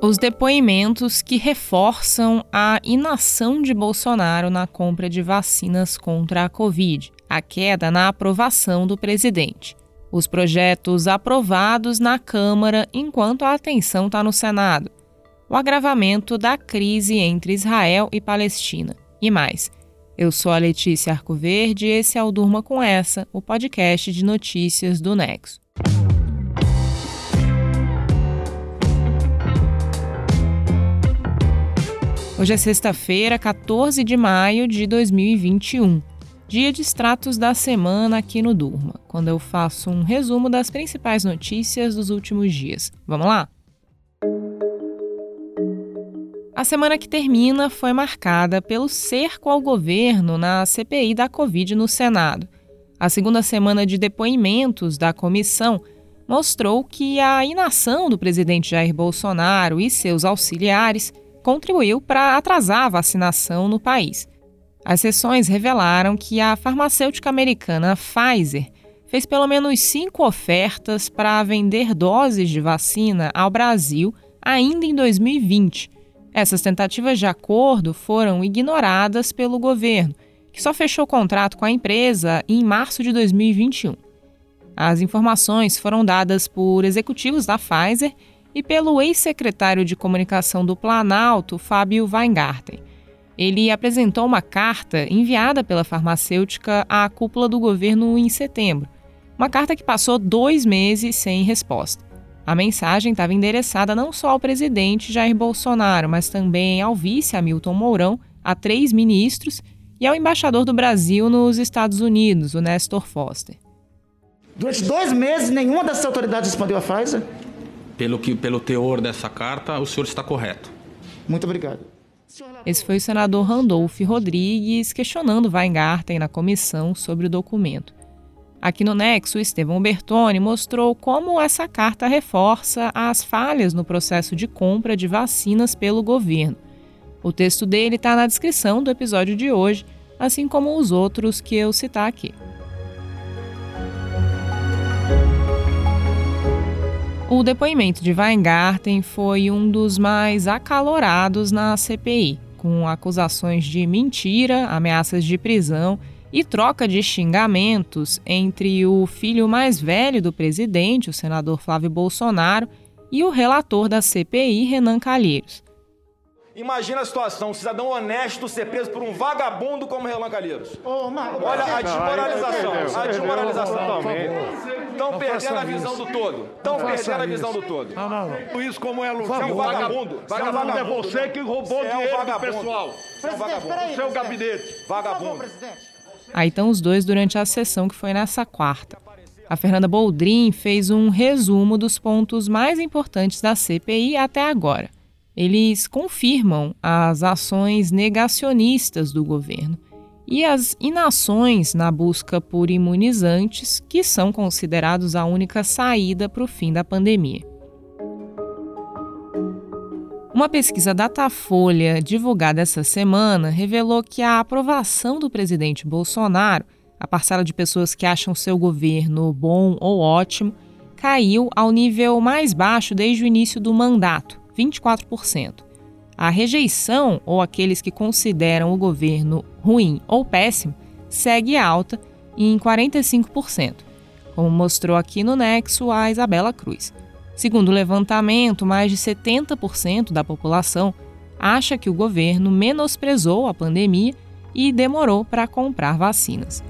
Os depoimentos que reforçam a inação de Bolsonaro na compra de vacinas contra a Covid, a queda na aprovação do presidente. Os projetos aprovados na Câmara enquanto a atenção está no Senado. O agravamento da crise entre Israel e Palestina. E mais. Eu sou a Letícia Arcoverde e esse é o Durma com Essa, o podcast de notícias do Nexo. Hoje é sexta-feira, 14 de maio de 2021, dia de extratos da semana aqui no Durma, quando eu faço um resumo das principais notícias dos últimos dias. Vamos lá? A semana que termina foi marcada pelo cerco ao governo na CPI da Covid no Senado. A segunda semana de depoimentos da comissão mostrou que a inação do presidente Jair Bolsonaro e seus auxiliares contribuiu para atrasar a vacinação no país. As sessões revelaram que a farmacêutica americana Pfizer fez pelo menos cinco ofertas para vender doses de vacina ao Brasil ainda em 2020. Essas tentativas de acordo foram ignoradas pelo governo, que só fechou o contrato com a empresa em março de 2021. As informações foram dadas por executivos da Pfizer e pelo ex-secretário de comunicação do Planalto, Fábio Weingarten. Ele apresentou uma carta enviada pela farmacêutica à cúpula do governo em setembro. Uma carta que passou dois meses sem resposta. A mensagem estava endereçada não só ao presidente Jair Bolsonaro, mas também ao vice Hamilton Mourão, a três ministros e ao embaixador do Brasil nos Estados Unidos, o Nestor Foster. Durante dois meses, nenhuma dessas autoridades respondeu à Pfizer? Pelo, que, pelo teor dessa carta, o senhor está correto. Muito obrigado. Esse foi o senador Randolph Rodrigues questionando Weingarten na comissão sobre o documento. Aqui no Nexo, Estevão Bertoni mostrou como essa carta reforça as falhas no processo de compra de vacinas pelo governo. O texto dele está na descrição do episódio de hoje, assim como os outros que eu citar aqui. O depoimento de Weingarten foi um dos mais acalorados na CPI, com acusações de mentira, ameaças de prisão e troca de xingamentos entre o filho mais velho do presidente, o senador Flávio Bolsonaro, e o relator da CPI, Renan Calheiros. Imagina a situação, um cidadão honesto ser preso por um vagabundo como Renan Calheiros. Marcos, Olha a desmoralização, não, a desmoralização. Estão perdendo a visão isso. do todo. Estão perdendo a isso. visão do todo. Não, não, não. Isso como é, Lu? Você é um vagabundo. Vagabundo é Vagabundo. você que roubou Você é um dinheiro do pessoal. É um Presidente, vagabundo. peraí. Seu presidente. gabinete. Por favor, Vagabundo. Aí estão os dois durante a sessão que foi nessa quarta. A Fernanda Boldrin fez um resumo dos pontos mais importantes da CPI até agora. Eles confirmam as ações negacionistas do governo e as inações na busca por imunizantes, que são considerados a única saída para o fim da pandemia. Uma pesquisa Datafolha divulgada essa semana revelou que a aprovação do presidente Bolsonaro, a parcela de pessoas que acham seu governo bom ou ótimo, caiu ao nível mais baixo desde o início do mandato, 24%. A rejeição, ou aqueles que consideram o governo ruim ou péssimo, segue alta em 45%, como mostrou aqui no Nexo a Isabela Cruz. Segundo o levantamento, mais de 70% da população acha que o governo menosprezou a pandemia e demorou para comprar vacinas.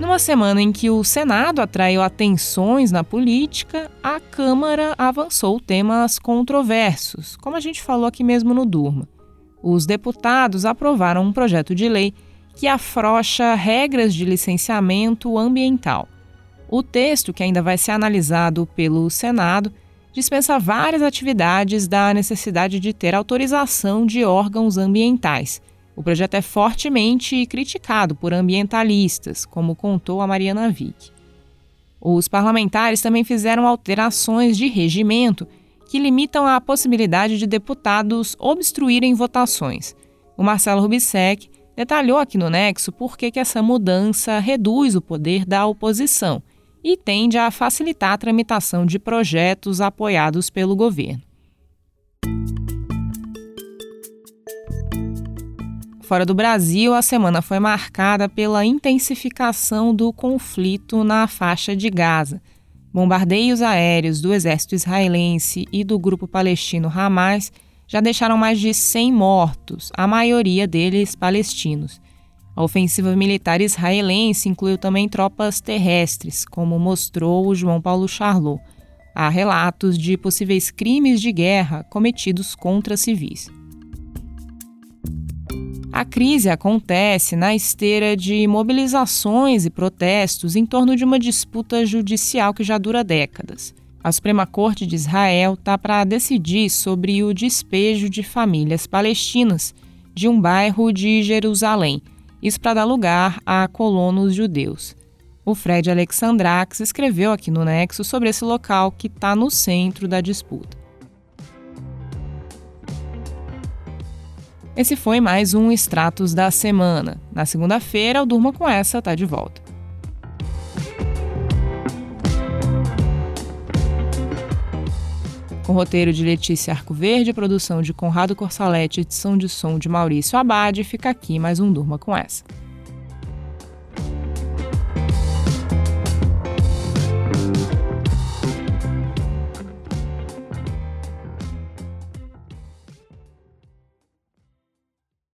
Numa semana em que o Senado atraiu atenções na política, a Câmara avançou temas controversos, como a gente falou aqui mesmo no Durma. Os deputados aprovaram um projeto de lei que afrouxa regras de licenciamento ambiental. O texto, que ainda vai ser analisado pelo Senado, dispensa várias atividades da necessidade de ter autorização de órgãos ambientais. O projeto é fortemente criticado por ambientalistas, como contou a Mariana Vick. Os parlamentares também fizeram alterações de regimento que limitam a possibilidade de deputados obstruírem votações. O Marcelo Rubissec detalhou aqui no Nexo por que essa mudança reduz o poder da oposição e tende a facilitar a tramitação de projetos apoiados pelo governo. Fora do Brasil, a semana foi marcada pela intensificação do conflito na faixa de Gaza. Bombardeios aéreos do exército israelense e do grupo palestino Hamas já deixaram mais de 100 mortos, a maioria deles palestinos. A ofensiva militar israelense incluiu também tropas terrestres, como mostrou o João Paulo Charlot. Há relatos de possíveis crimes de guerra cometidos contra civis. A crise acontece na esteira de mobilizações e protestos em torno de uma disputa judicial que já dura décadas. A Suprema Corte de Israel está para decidir sobre o despejo de famílias palestinas de um bairro de Jerusalém, isso para dar lugar a colonos judeus. O Fred Alexandrax escreveu aqui no Nexo sobre esse local que está no centro da disputa. Esse foi mais um Extratos da Semana. Na segunda-feira, o Durma com Essa tá de volta. Com roteiro de Letícia Arcoverde, produção de Conrado Corsalete, edição de som de Maurício Abade, fica aqui mais um Durma com Essa.